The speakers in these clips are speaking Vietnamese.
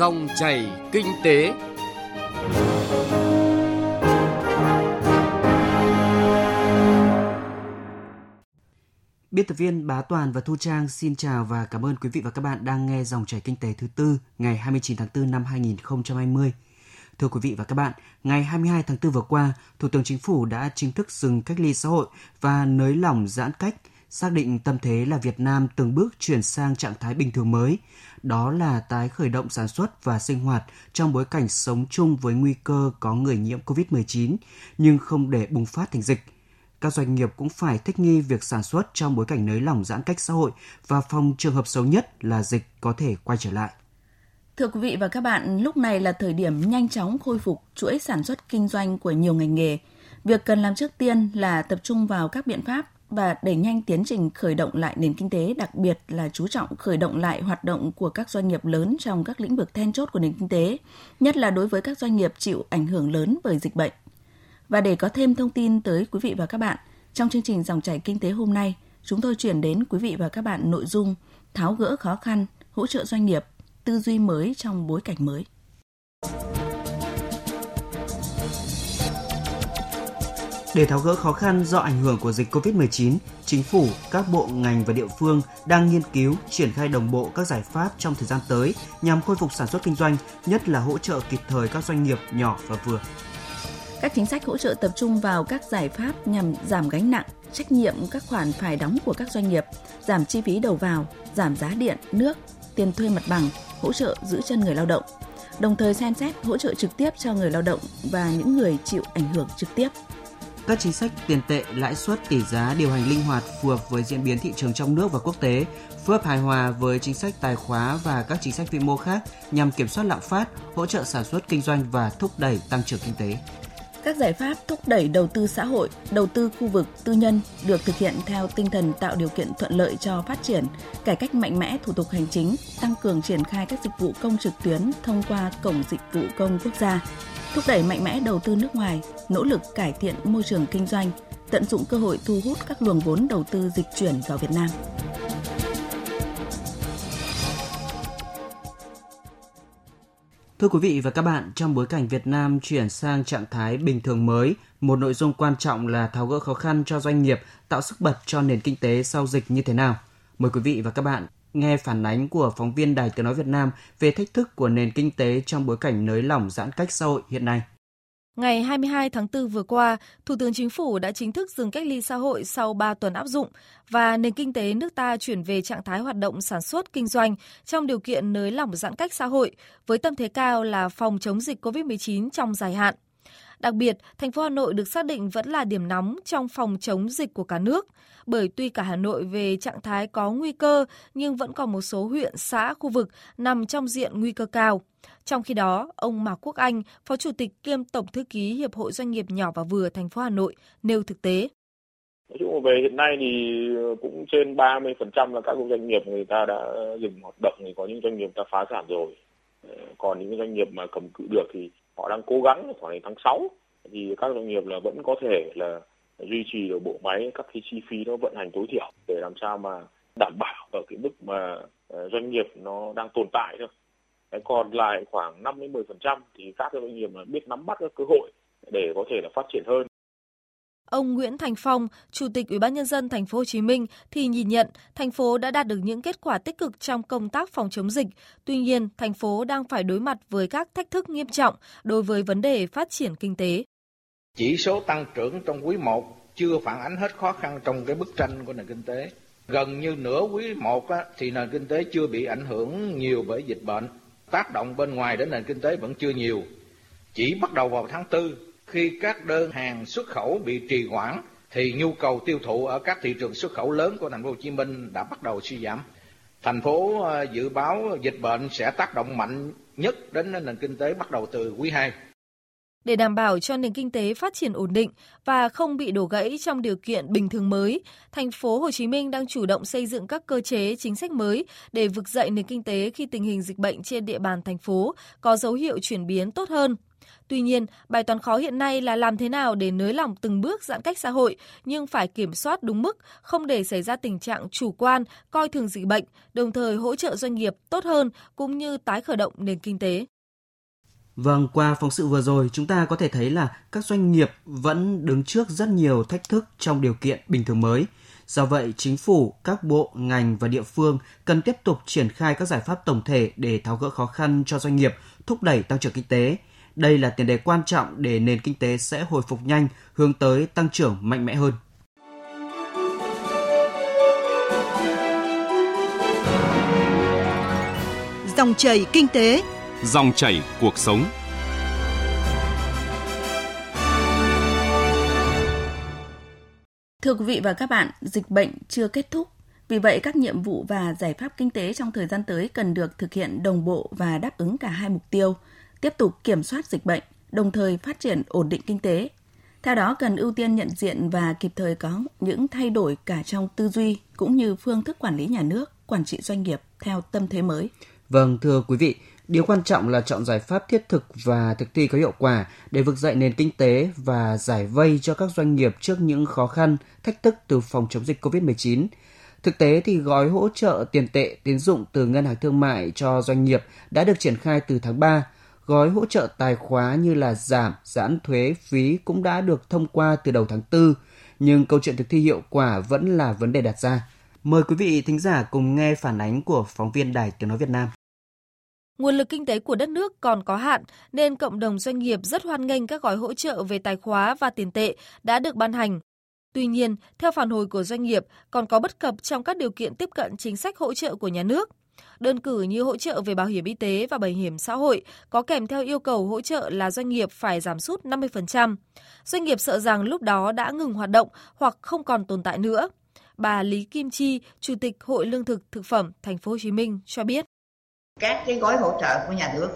Dòng chảy kinh tế. Biên tập viên Bá Toàn và Thu Trang xin chào và cảm ơn quý vị và các bạn đang nghe dòng chảy kinh tế thứ tư ngày 29 tháng 4 năm 2020. Thưa quý vị và các bạn, ngày 22 tháng 4 vừa qua, Thủ tướng Chính phủ đã chính thức dừng cách ly xã hội và nới lỏng giãn cách, xác định tâm thế là Việt Nam từng bước chuyển sang trạng thái bình thường mới. Đó là tái khởi động sản xuất và sinh hoạt trong bối cảnh sống chung với nguy cơ có người nhiễm COVID-19, nhưng không để bùng phát thành dịch – các doanh nghiệp cũng phải thích nghi việc sản xuất trong bối cảnh nới lỏng giãn cách xã hội và phòng trường hợp xấu nhất là dịch có thể quay trở lại. Thưa quý vị và các bạn, lúc này là thời điểm nhanh chóng khôi phục chuỗi sản xuất kinh doanh của nhiều ngành nghề. Việc cần làm trước tiên là tập trung vào các biện pháp và đẩy nhanh tiến trình khởi động lại nền kinh tế, đặc biệt là chú trọng khởi động lại hoạt động của các doanh nghiệp lớn trong các lĩnh vực then chốt của nền kinh tế, nhất là đối với các doanh nghiệp chịu ảnh hưởng lớn bởi dịch bệnh. Và để có thêm thông tin tới quý vị và các bạn, trong chương trình Dòng chảy Kinh tế hôm nay, chúng tôi chuyển đến quý vị và các bạn nội dung tháo gỡ khó khăn, hỗ trợ doanh nghiệp, tư duy mới trong bối cảnh mới. Để tháo gỡ khó khăn do ảnh hưởng của dịch COVID-19, chính phủ, các bộ ngành và địa phương đang nghiên cứu triển khai đồng bộ các giải pháp trong thời gian tới nhằm khôi phục sản xuất kinh doanh, nhất là hỗ trợ kịp thời các doanh nghiệp nhỏ và vừa. Các chính sách hỗ trợ tập trung vào các giải pháp nhằm giảm gánh nặng, trách nhiệm các khoản phải đóng của các doanh nghiệp, giảm chi phí đầu vào, giảm giá điện, nước, tiền thuê mặt bằng, hỗ trợ giữ chân người lao động. Đồng thời xem xét hỗ trợ trực tiếp cho người lao động và những người chịu ảnh hưởng trực tiếp. Các chính sách tiền tệ, lãi suất, tỷ giá điều hành linh hoạt phù hợp với diễn biến thị trường trong nước và quốc tế, phù hợp hài hòa với chính sách tài khóa và các chính sách vĩ mô khác nhằm kiểm soát lạm phát, hỗ trợ sản xuất kinh doanh và thúc đẩy tăng trưởng kinh tế. Các giải pháp thúc đẩy đầu tư xã hội, đầu tư khu vực tư nhân được thực hiện theo tinh thần tạo điều kiện thuận lợi cho phát triển, cải cách mạnh mẽ thủ tục hành chính, tăng cường triển khai các dịch vụ công trực tuyến thông qua cổng dịch vụ công quốc gia, thúc đẩy mạnh mẽ đầu tư nước ngoài, nỗ lực cải thiện môi trường kinh doanh, tận dụng cơ hội thu hút các luồng vốn đầu tư dịch chuyển vào Việt Nam. Thưa quý vị và các bạn, trong bối cảnh Việt Nam chuyển sang trạng thái bình thường mới, một nội dung quan trọng là tháo gỡ khó khăn cho doanh nghiệp, tạo sức bật cho nền kinh tế sau dịch như thế nào. Mời quý vị và các bạn nghe phản ánh của phóng viên Đài Tiếng Nói Việt Nam về thách thức của nền kinh tế trong bối cảnh nới lỏng giãn cách xã hội hiện nay. Ngày 22 tháng 4 vừa qua, Thủ tướng Chính phủ đã chính thức dừng cách ly xã hội sau 3 tuần áp dụng và nền kinh tế nước ta chuyển về trạng thái hoạt động sản xuất kinh doanh trong điều kiện nới lỏng giãn cách xã hội với tâm thế cao là phòng chống dịch COVID-19 trong dài hạn. Đặc biệt, thành phố Hà Nội được xác định vẫn là điểm nóng trong phòng chống dịch của cả nước, bởi tuy cả Hà Nội về trạng thái có nguy cơ nhưng vẫn còn một số huyện, xã, khu vực nằm trong diện nguy cơ cao. Trong khi đó, ông Mạc Quốc Anh, Phó Chủ tịch kiêm Tổng thư ký Hiệp hội Doanh nghiệp nhỏ và vừa thành phố Hà Nội nêu thực tế. Nói chung về hiện nay thì cũng trên 30% là các doanh nghiệp người ta đã dừng hoạt động thì có những doanh nghiệp ta phá sản rồi. Còn những doanh nghiệp mà cầm cự được thì họ đang cố gắng khoảng đến tháng 6 thì các doanh nghiệp là vẫn có thể là duy trì được bộ máy, các cái chi phí nó vận hành tối thiểu để làm sao mà đảm bảo ở cái mức mà ờ, doanh nghiệp nó đang tồn tại thôi. Còn lại khoảng 50 10% thì các doanh nghiệp là biết nắm bắt các cơ hội để có thể là phát triển hơn. Ông Nguyễn Thành Phong, Chủ tịch Ủy ban nhân dân thành phố Hồ Chí Minh thì nhìn nhận thành phố đã đạt được những kết quả tích cực trong công tác phòng chống dịch. Tuy nhiên, thành phố đang phải đối mặt với các thách thức nghiêm trọng đối với vấn đề phát triển kinh tế. Chỉ số tăng trưởng trong quý 1 chưa phản ánh hết khó khăn trong cái bức tranh của nền kinh tế. Gần như nửa quý 1 á, thì nền kinh tế chưa bị ảnh hưởng nhiều bởi dịch bệnh. Tác động bên ngoài đến nền kinh tế vẫn chưa nhiều. Chỉ bắt đầu vào tháng 4 khi các đơn hàng xuất khẩu bị trì hoãn thì nhu cầu tiêu thụ ở các thị trường xuất khẩu lớn của thành phố Hồ Chí Minh đã bắt đầu suy giảm. Thành phố ờ, dự báo dịch bệnh sẽ tác động mạnh nhất đến nền kinh tế bắt đầu từ quý 2. Để đảm bảo cho nền kinh tế phát triển ổn định và không bị đổ gãy trong điều kiện bình thường mới, thành phố Hồ Chí Minh đang chủ động xây dựng các cơ chế chính sách mới để vực dậy nền kinh tế khi tình hình dịch bệnh trên địa bàn thành phố có dấu hiệu chuyển biến tốt hơn. Tuy nhiên, bài toán khó hiện nay là làm thế nào để nới lỏng từng bước giãn cách xã hội nhưng phải kiểm soát đúng mức, không để xảy ra tình trạng chủ quan, coi thường dịch bệnh, đồng thời hỗ trợ doanh nghiệp tốt hơn cũng như tái khởi động nền kinh tế. Vâng, qua phóng sự vừa rồi, chúng ta có thể thấy là các doanh nghiệp vẫn đứng trước rất nhiều thách thức trong điều kiện bình thường mới. Do vậy, chính phủ, các bộ, ngành và địa phương cần tiếp tục triển khai các giải pháp tổng thể để tháo gỡ khó khăn cho doanh nghiệp, thúc đẩy tăng trưởng kinh tế. Đây là tiền đề quan trọng để nền kinh tế sẽ hồi phục nhanh, hướng tới tăng trưởng mạnh mẽ hơn. Dòng chảy kinh tế, Dòng chảy cuộc sống. Thưa quý vị và các bạn, dịch bệnh chưa kết thúc. Vì vậy, các nhiệm vụ và giải pháp kinh tế trong thời gian tới cần được thực hiện đồng bộ và đáp ứng cả hai mục tiêu, tiếp tục kiểm soát dịch bệnh, đồng thời phát triển ổn định kinh tế. Theo đó, cần ưu tiên nhận diện và kịp thời có những thay đổi cả trong tư duy cũng như phương thức quản lý nhà nước, quản trị doanh nghiệp theo tâm thế mới. Vâng, thưa quý vị, điều quan trọng là chọn giải pháp thiết thực và thực thi có hiệu quả để vực dậy nền kinh tế và giải vây cho các doanh nghiệp trước những khó khăn, thách thức từ phòng chống dịch COVID-19. Thực tế thì gói hỗ trợ tiền tệ tín dụng từ ngân hàng thương mại cho doanh nghiệp đã được triển khai từ tháng 3. Gói hỗ trợ tài khóa như là giảm, giãn thuế, phí cũng đã được thông qua từ đầu tháng 4, nhưng câu chuyện thực thi hiệu quả vẫn là vấn đề đặt ra. Mời quý vị thính giả cùng nghe phản ánh của phóng viên Đài Tiếng Nói Việt Nam. Nguồn lực kinh tế của đất nước còn có hạn nên cộng đồng doanh nghiệp rất hoan nghênh các gói hỗ trợ về tài khóa và tiền tệ đã được ban hành. Tuy nhiên, theo phản hồi của doanh nghiệp, còn có bất cập trong các điều kiện tiếp cận chính sách hỗ trợ của nhà nước. Đơn cử như hỗ trợ về bảo hiểm y tế và bảo hiểm xã hội có kèm theo yêu cầu hỗ trợ là doanh nghiệp phải giảm sút 50%. Doanh nghiệp sợ rằng lúc đó đã ngừng hoạt động hoặc không còn tồn tại nữa. Bà Lý Kim Chi, Chủ tịch Hội Lương thực Thực phẩm Thành phố Hồ Chí Minh cho biết các cái gói hỗ trợ của nhà nước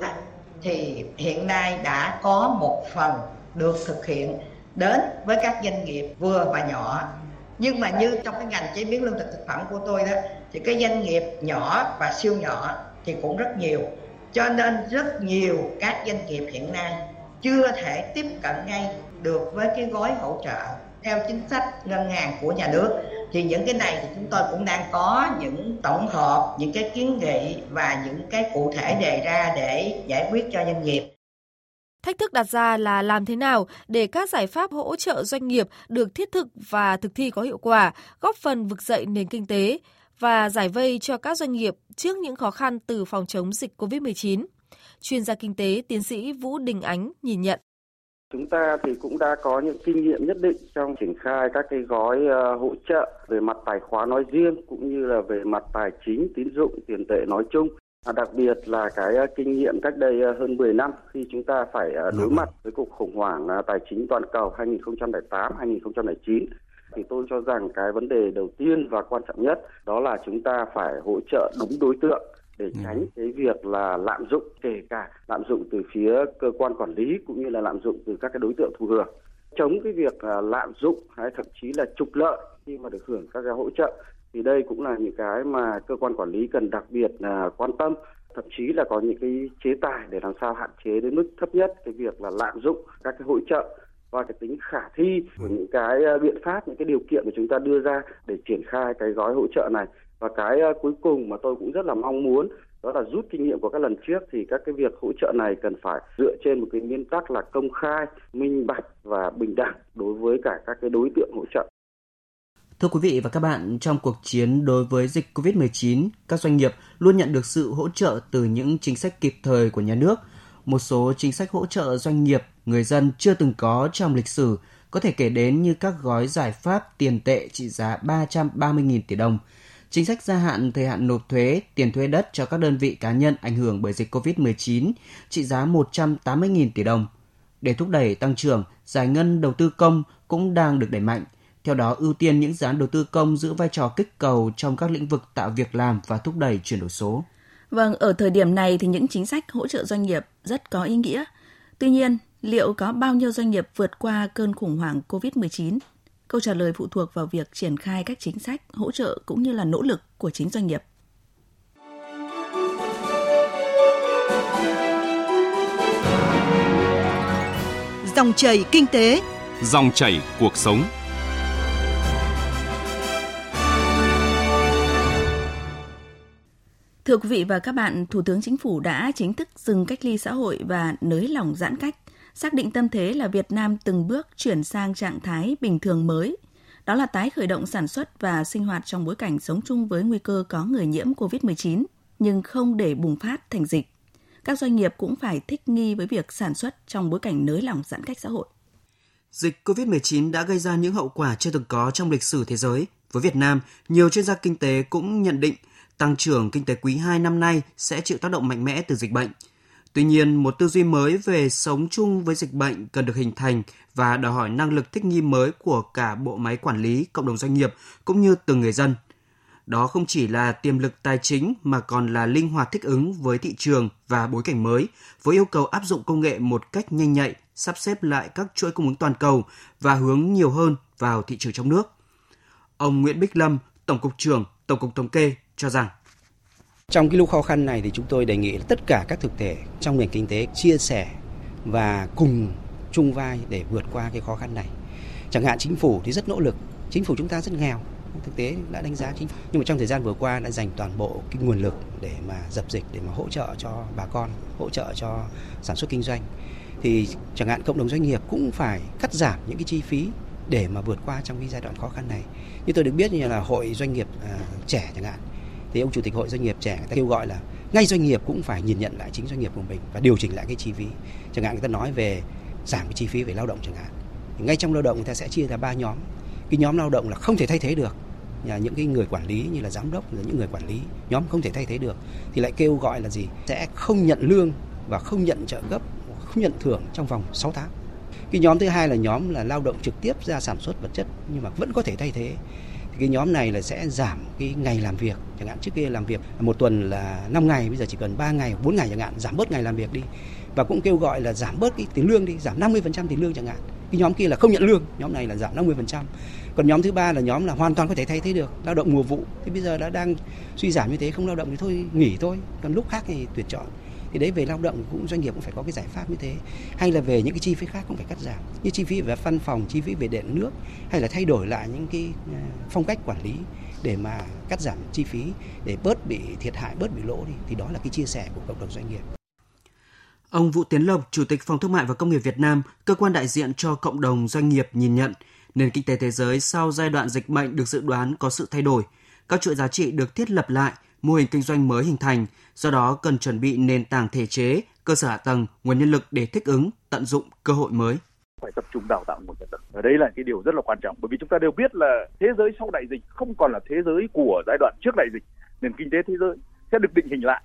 thì hiện nay đã có một phần được thực hiện đến với các doanh nghiệp vừa và nhỏ nhưng mà như trong cái ngành chế biến lương thực thực phẩm của tôi đó thì cái doanh nghiệp nhỏ và siêu nhỏ thì cũng rất nhiều. Cho nên rất nhiều các doanh nghiệp hiện nay chưa thể tiếp cận ngay được với cái gói hỗ trợ theo chính sách ngân hàng của nhà nước. Thì những cái này thì chúng tôi cũng đang có những tổng hợp những cái kiến nghị và những cái cụ thể đề ra để giải quyết cho doanh nghiệp. Thách thức đặt ra là làm thế nào để các giải pháp hỗ trợ doanh nghiệp được thiết thực và thực thi có hiệu quả, góp phần vực dậy nền kinh tế? Và giải vây cho các doanh nghiệp trước những khó khăn từ phòng chống dịch COVID-19. Chuyên gia kinh tế tiến sĩ Vũ Đình Ánh nhìn nhận. Chúng ta thì cũng đã có những kinh nghiệm nhất định trong triển khai các cái gói uh, hỗ trợ về mặt tài khoá nói riêng cũng như là về mặt tài chính, tín dụng, tiền tệ nói chung. À, đặc biệt là cái uh, kinh nghiệm cách đây uh, hơn 10 năm khi chúng ta phải đối mặt với cuộc khủng hoảng tài chính toàn cầu 2008-2009 thì tôi cho rằng cái vấn đề đầu tiên và quan trọng nhất đó là chúng ta phải hỗ trợ đúng đối tượng để ừ. tránh cái việc là lạm dụng kể cả lạm dụng từ phía cơ quan quản lý cũng như là lạm dụng từ các cái đối tượng thụ hưởng. Chống cái việc à, lạm dụng hay thậm chí là trục lợi khi mà được hưởng các cái hỗ trợ thì đây cũng là những cái mà cơ quan quản lý cần đặc biệt là quan tâm. Thậm chí là có những cái chế tài để làm sao hạn chế đến mức thấp nhất cái việc là lạm dụng các cái hỗ trợ và cái tính khả thi của những cái à, biện pháp những cái điều kiện mà chúng ta đưa ra để triển khai cái gói hỗ trợ này và cái ờ, cuối cùng mà tôi cũng rất là mong muốn đó là rút kinh nghiệm của các lần trước thì các cái việc hỗ trợ này cần phải dựa trên một cái nguyên tắc là công khai, minh bạch và bình đẳng đối với cả các cái đối tượng hỗ trợ. Thưa quý vị và các bạn, trong cuộc chiến đối với dịch COVID-19, các doanh nghiệp luôn nhận được sự hỗ trợ từ những chính sách kịp thời của nhà nước. Một số chính sách hỗ trợ doanh nghiệp, người dân chưa từng có trong lịch sử có thể kể đến như các gói giải pháp tiền tệ trị giá 330.000 tỷ đồng, chính sách gia hạn thời hạn nộp thuế, tiền thuê đất cho các đơn vị cá nhân ảnh hưởng bởi dịch COVID-19 trị giá 180.000 tỷ đồng. Để thúc đẩy tăng trưởng, giải ngân đầu tư công cũng đang được đẩy mạnh. Theo đó, ưu tiên những dự án đầu tư công giữ vai trò kích cầu trong các lĩnh vực tạo việc làm và thúc đẩy chuyển đổi số. Vâng, ở thời điểm này thì những chính sách hỗ trợ doanh nghiệp rất có ý nghĩa. Tuy nhiên, liệu có bao nhiêu doanh nghiệp vượt qua cơn khủng hoảng COVID-19 Câu trả lời phụ thuộc vào việc triển khai các chính sách, hỗ trợ cũng như là nỗ lực của chính doanh nghiệp. Dòng chảy kinh tế, Dòng chảy cuộc sống. Thưa quý vị và các bạn, Thủ tướng Chính phủ đã chính thức dừng cách ly xã hội và nới lỏng giãn cách, xác định tâm thế là Việt Nam từng bước chuyển sang trạng thái bình thường mới. Đó là tái khởi động sản xuất và sinh hoạt trong bối cảnh sống chung với nguy cơ có người nhiễm COVID-19, nhưng không để bùng phát thành dịch. Các doanh nghiệp cũng phải thích nghi với việc sản xuất trong bối cảnh nới lỏng giãn cách xã hội. Dịch COVID-19 đã gây ra những hậu quả chưa từng có trong lịch sử thế giới. Với Việt Nam, nhiều chuyên gia kinh tế cũng nhận định tăng trưởng kinh tế quý 2 năm nay sẽ chịu tác động mạnh mẽ từ dịch bệnh. Tuy nhiên, một tư duy mới về sống chung với dịch bệnh cần được hình thành và đòi hỏi năng lực thích nghi mới của cả bộ máy quản lý, cộng đồng doanh nghiệp cũng như từng người dân. Đó không chỉ là tiềm lực tài chính mà còn là linh hoạt thích ứng với thị trường và bối cảnh mới, với yêu cầu áp dụng công nghệ một cách nhanh nhạy, sắp xếp lại các chuỗi cung ứng toàn cầu và hướng nhiều hơn vào thị trường trong nước. Ông Nguyễn Bích Lâm, Tổng cục trưởng Tổng cục Thống kê cho rằng trong cái lúc khó khăn này thì chúng tôi đề nghị tất cả các thực thể trong nền kinh tế chia sẻ và cùng chung vai để vượt qua cái khó khăn này. Chẳng hạn chính phủ thì rất nỗ lực, chính phủ chúng ta rất nghèo, thực tế đã đánh giá chính phủ. Nhưng mà trong thời gian vừa qua đã dành toàn bộ cái nguồn lực để mà dập dịch để mà hỗ trợ cho bà con hỗ trợ cho sản xuất kinh doanh. Thì chẳng hạn cộng đồng doanh nghiệp cũng phải cắt giảm những cái chi phí để mà vượt qua trong cái giai đoạn khó khăn này. Như tôi được biết như là hội doanh nghiệp à, trẻ chẳng hạn thì ông chủ tịch hội doanh nghiệp trẻ người ta kêu gọi là ngay doanh nghiệp cũng phải nhìn nhận lại chính doanh nghiệp của mình và điều chỉnh lại cái chi phí. Chẳng hạn người ta nói về giảm cái chi phí về lao động chẳng hạn. Thì ngay trong lao động người ta sẽ chia ra ba nhóm. Cái nhóm lao động là không thể thay thế được. Là những cái người quản lý như là giám đốc là những người quản lý, nhóm không thể thay thế được. Thì lại kêu gọi là gì? Sẽ không nhận lương và không nhận trợ cấp, không nhận thưởng trong vòng 6 tháng. Cái nhóm thứ hai là nhóm là lao động trực tiếp ra sản xuất vật chất nhưng mà vẫn có thể thay thế thì cái nhóm này là sẽ giảm cái ngày làm việc, chẳng hạn. Trước kia làm việc một tuần là 5 ngày, bây giờ chỉ cần 3 ngày 4 ngày chẳng hạn, giảm bớt ngày làm việc đi. Và cũng kêu gọi là giảm bớt cái tiền lương đi, giảm 50% tiền lương chẳng hạn. Cái nhóm kia là không nhận lương, nhóm này là giảm 50% còn nhóm thứ ba là nhóm là hoàn toàn có thể thay thế được, lao động mùa vụ. Thì bây giờ đã đang suy giảm như thế, không lao động thì thôi, nghỉ thôi. Còn lúc khác thì tuyển chọn thì đấy về lao động cũng doanh nghiệp cũng phải có cái giải pháp như thế. Hay là về những cái chi phí khác cũng phải cắt giảm. Như chi phí về văn phòng chi phí về điện nước hay là thay đổi lại những cái à, phong cách quản lý để mà cắt giảm chi phí để bớt bị thiệt hại bớt bị lỗ đi thì đó là cái chia sẻ của cộng đồng doanh nghiệp. Ông Vũ Tiến Lộc, Chủ tịch Phòng Thương mại và Công nghiệp Việt Nam, cơ quan đại diện cho cộng đồng doanh nghiệp nhìn nhận, nền kinh tế thế giới sau giai đoạn dịch bệnh được dự đoán có sự thay đổi. Các chuỗi giá trị được thiết lập lại, mô hình kinh doanh mới hình thành, do đó cần chuẩn bị nền tảng thể chế, cơ sở hạ tầng, nguồn nhân lực để thích ứng, tận dụng cơ hội mới phải tập trung đào tạo nguồn nhân lực. Ở đây là cái điều rất là quan trọng bởi vì chúng ta đều biết là thế giới sau đại dịch không còn là thế giới của giai đoạn trước đại dịch. Nền kinh tế thế giới sẽ được định hình lại.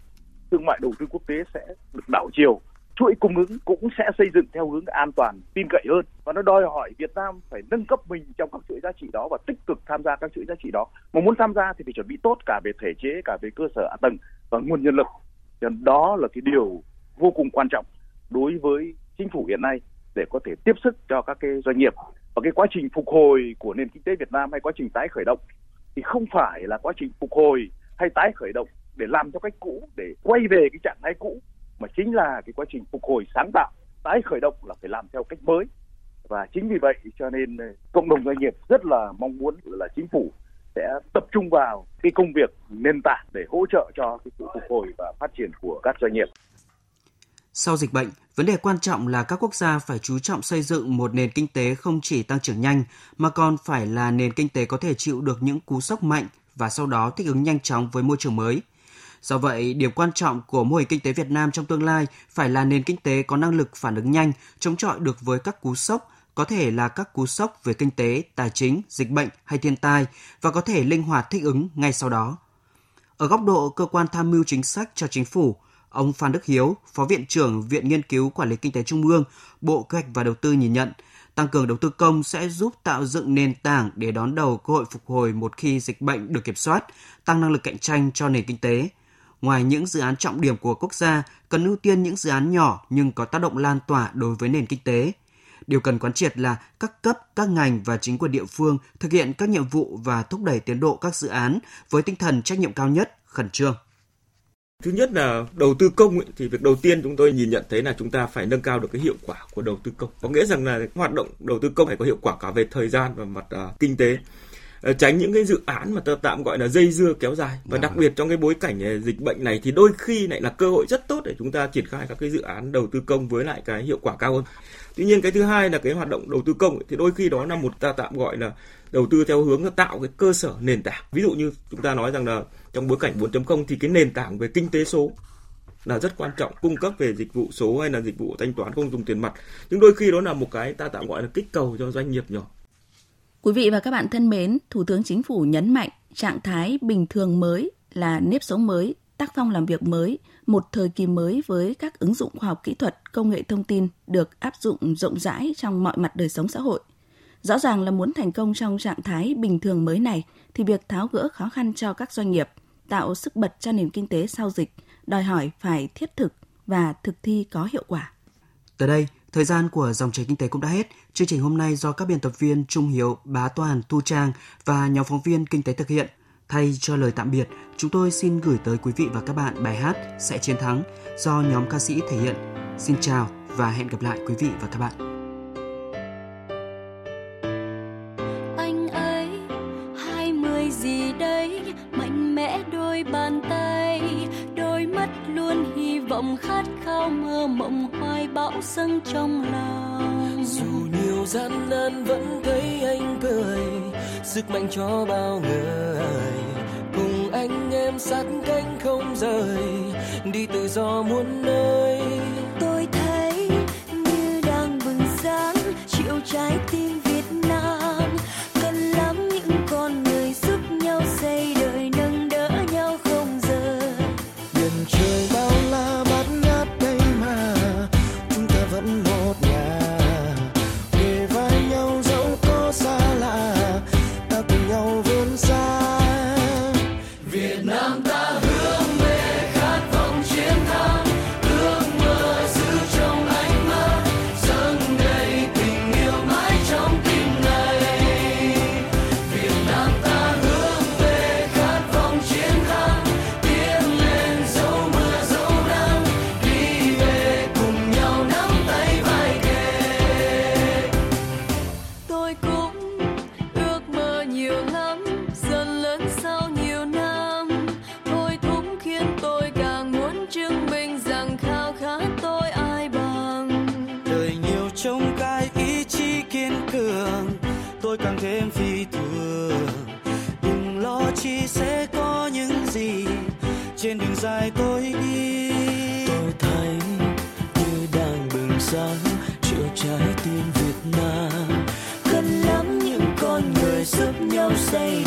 Thương mại đầu tư quốc tế sẽ được đảo chiều chuỗi cung ứng cũng sẽ xây dựng theo hướng an toàn, tin cậy hơn và nó đòi hỏi Việt Nam phải nâng cấp mình trong các chuỗi giá trị đó và tích cực tham gia các chuỗi giá trị đó. Mà muốn tham gia thì phải chuẩn bị tốt cả về thể chế, cả về cơ sở hạ tầng và nguồn nhân lực. Cho đó là cái điều vô cùng quan trọng đối với chính phủ hiện nay để có thể tiếp sức cho các cái doanh nghiệp và cái quá trình phục hồi của nền kinh tế Việt Nam hay quá trình tái khởi động thì không phải là quá trình phục hồi hay tái khởi động để làm theo cách cũ để quay về cái trạng thái cũ mà chính là cái quá trình phục hồi sáng tạo tái khởi động là phải làm theo cách mới và chính vì vậy cho nên ờ, cộng đồng doanh nghiệp rất là mong muốn là chính phủ sẽ tập trung vào cái công việc nền tảng để hỗ trợ cho cái sự phục hồi và phát triển của các doanh nghiệp. Sau dịch bệnh, vấn đề quan trọng là các quốc gia phải chú trọng xây dựng một nền kinh tế không chỉ tăng trưởng nhanh mà còn phải là nền kinh tế có thể chịu được những cú sốc mạnh và sau đó thích ứng nhanh chóng với môi trường mới – Do vậy, điểm quan trọng của mô hình kinh tế Việt Nam trong tương lai phải là nền kinh tế có năng lực phản ứng nhanh, chống chọi được với các cú sốc, có thể là các cú sốc về kinh tế, tài chính, dịch bệnh hay thiên tai và có thể linh hoạt thích ứng ngay sau đó. Ở góc độ cơ quan tham mưu chính sách cho chính phủ, ông Phan Đức Hiếu, Phó Viện trưởng Viện Nghiên cứu Quản lý Kinh tế Trung ương, Bộ Kế hoạch và Đầu tư nhìn nhận, tăng cường đầu tư công sẽ giúp tạo dựng nền tảng để đón đầu cơ hội phục hồi một khi dịch bệnh được kiểm soát, tăng năng lực cạnh tranh cho nền kinh tế, ngoài những dự án trọng điểm của quốc gia, cần ưu tiên những dự án nhỏ nhưng có tác động lan tỏa đối với nền kinh tế. Điều cần quán triệt là các cấp, các ngành và chính quyền địa phương thực hiện các nhiệm vụ và thúc đẩy tiến độ các dự án với tinh thần trách nhiệm cao nhất, khẩn trương. Thứ nhất là đầu tư công ấy, thì việc đầu tiên chúng tôi nhìn nhận thấy là chúng ta phải nâng cao được cái hiệu quả của đầu tư công. Có nghĩa rằng là hoạt động đầu tư công phải có hiệu quả cả về thời gian và mặt uh, kinh tế tránh những cái dự án mà ta tạm gọi là dây dưa kéo dài và đặc biệt trong cái bối cảnh ờ, dịch bệnh này thì đôi khi lại là cơ hội rất tốt để chúng ta triển khai các cái dự án đầu tư công với lại cái hiệu quả cao hơn. Tuy nhiên cái thứ hai là cái hoạt động đầu tư công ấy, thì đôi khi đó là một ta tạm gọi là đầu tư theo hướng là tạo cái cơ sở nền tảng. Ví dụ như chúng ta nói rằng là trong bối cảnh 4.0 thì cái nền tảng về kinh tế số là rất quan trọng cung cấp về dịch vụ số hay là dịch vụ thanh toán không dùng tiền mặt nhưng đôi khi đó là một cái ta tạm gọi là kích cầu cho doanh nghiệp nhỏ Quý vị và các bạn thân mến, Thủ tướng Chính phủ nhấn mạnh trạng thái bình thường mới là nếp sống mới, tác phong làm việc mới, một thời kỳ mới với các ứng dụng khoa học kỹ thuật, công nghệ thông tin được áp dụng rộng rãi trong mọi mặt đời sống xã hội. Rõ ràng là muốn thành công trong trạng thái bình thường mới này thì việc tháo gỡ khó khăn cho các doanh nghiệp, tạo sức bật cho nền kinh tế sau dịch đòi hỏi phải thiết thực và thực thi có hiệu quả. Tới đây, thời gian của dòng chảy kinh tế cũng đã hết. Chương trình hôm nay do các biên tập viên Trung Hiếu, Bá Toàn, Thu Trang và nhóm phóng viên kinh tế thực hiện. Thay cho lời tạm biệt, chúng tôi xin gửi tới quý vị và các bạn bài hát Sẽ Chiến Thắng do nhóm ca sĩ thể hiện. Xin chào và hẹn gặp lại quý vị và các bạn. Dâng trong lòng. Dù nhiều gian nan vẫn thấy anh cười sức mạnh cho bao người. Cùng anh em sát cánh không rời đi tự do muôn nơi. Tôi thấy như đang bừng sáng chịu trái tim trái tim Việt Nam. Gần lắm những con người giúp nhau xây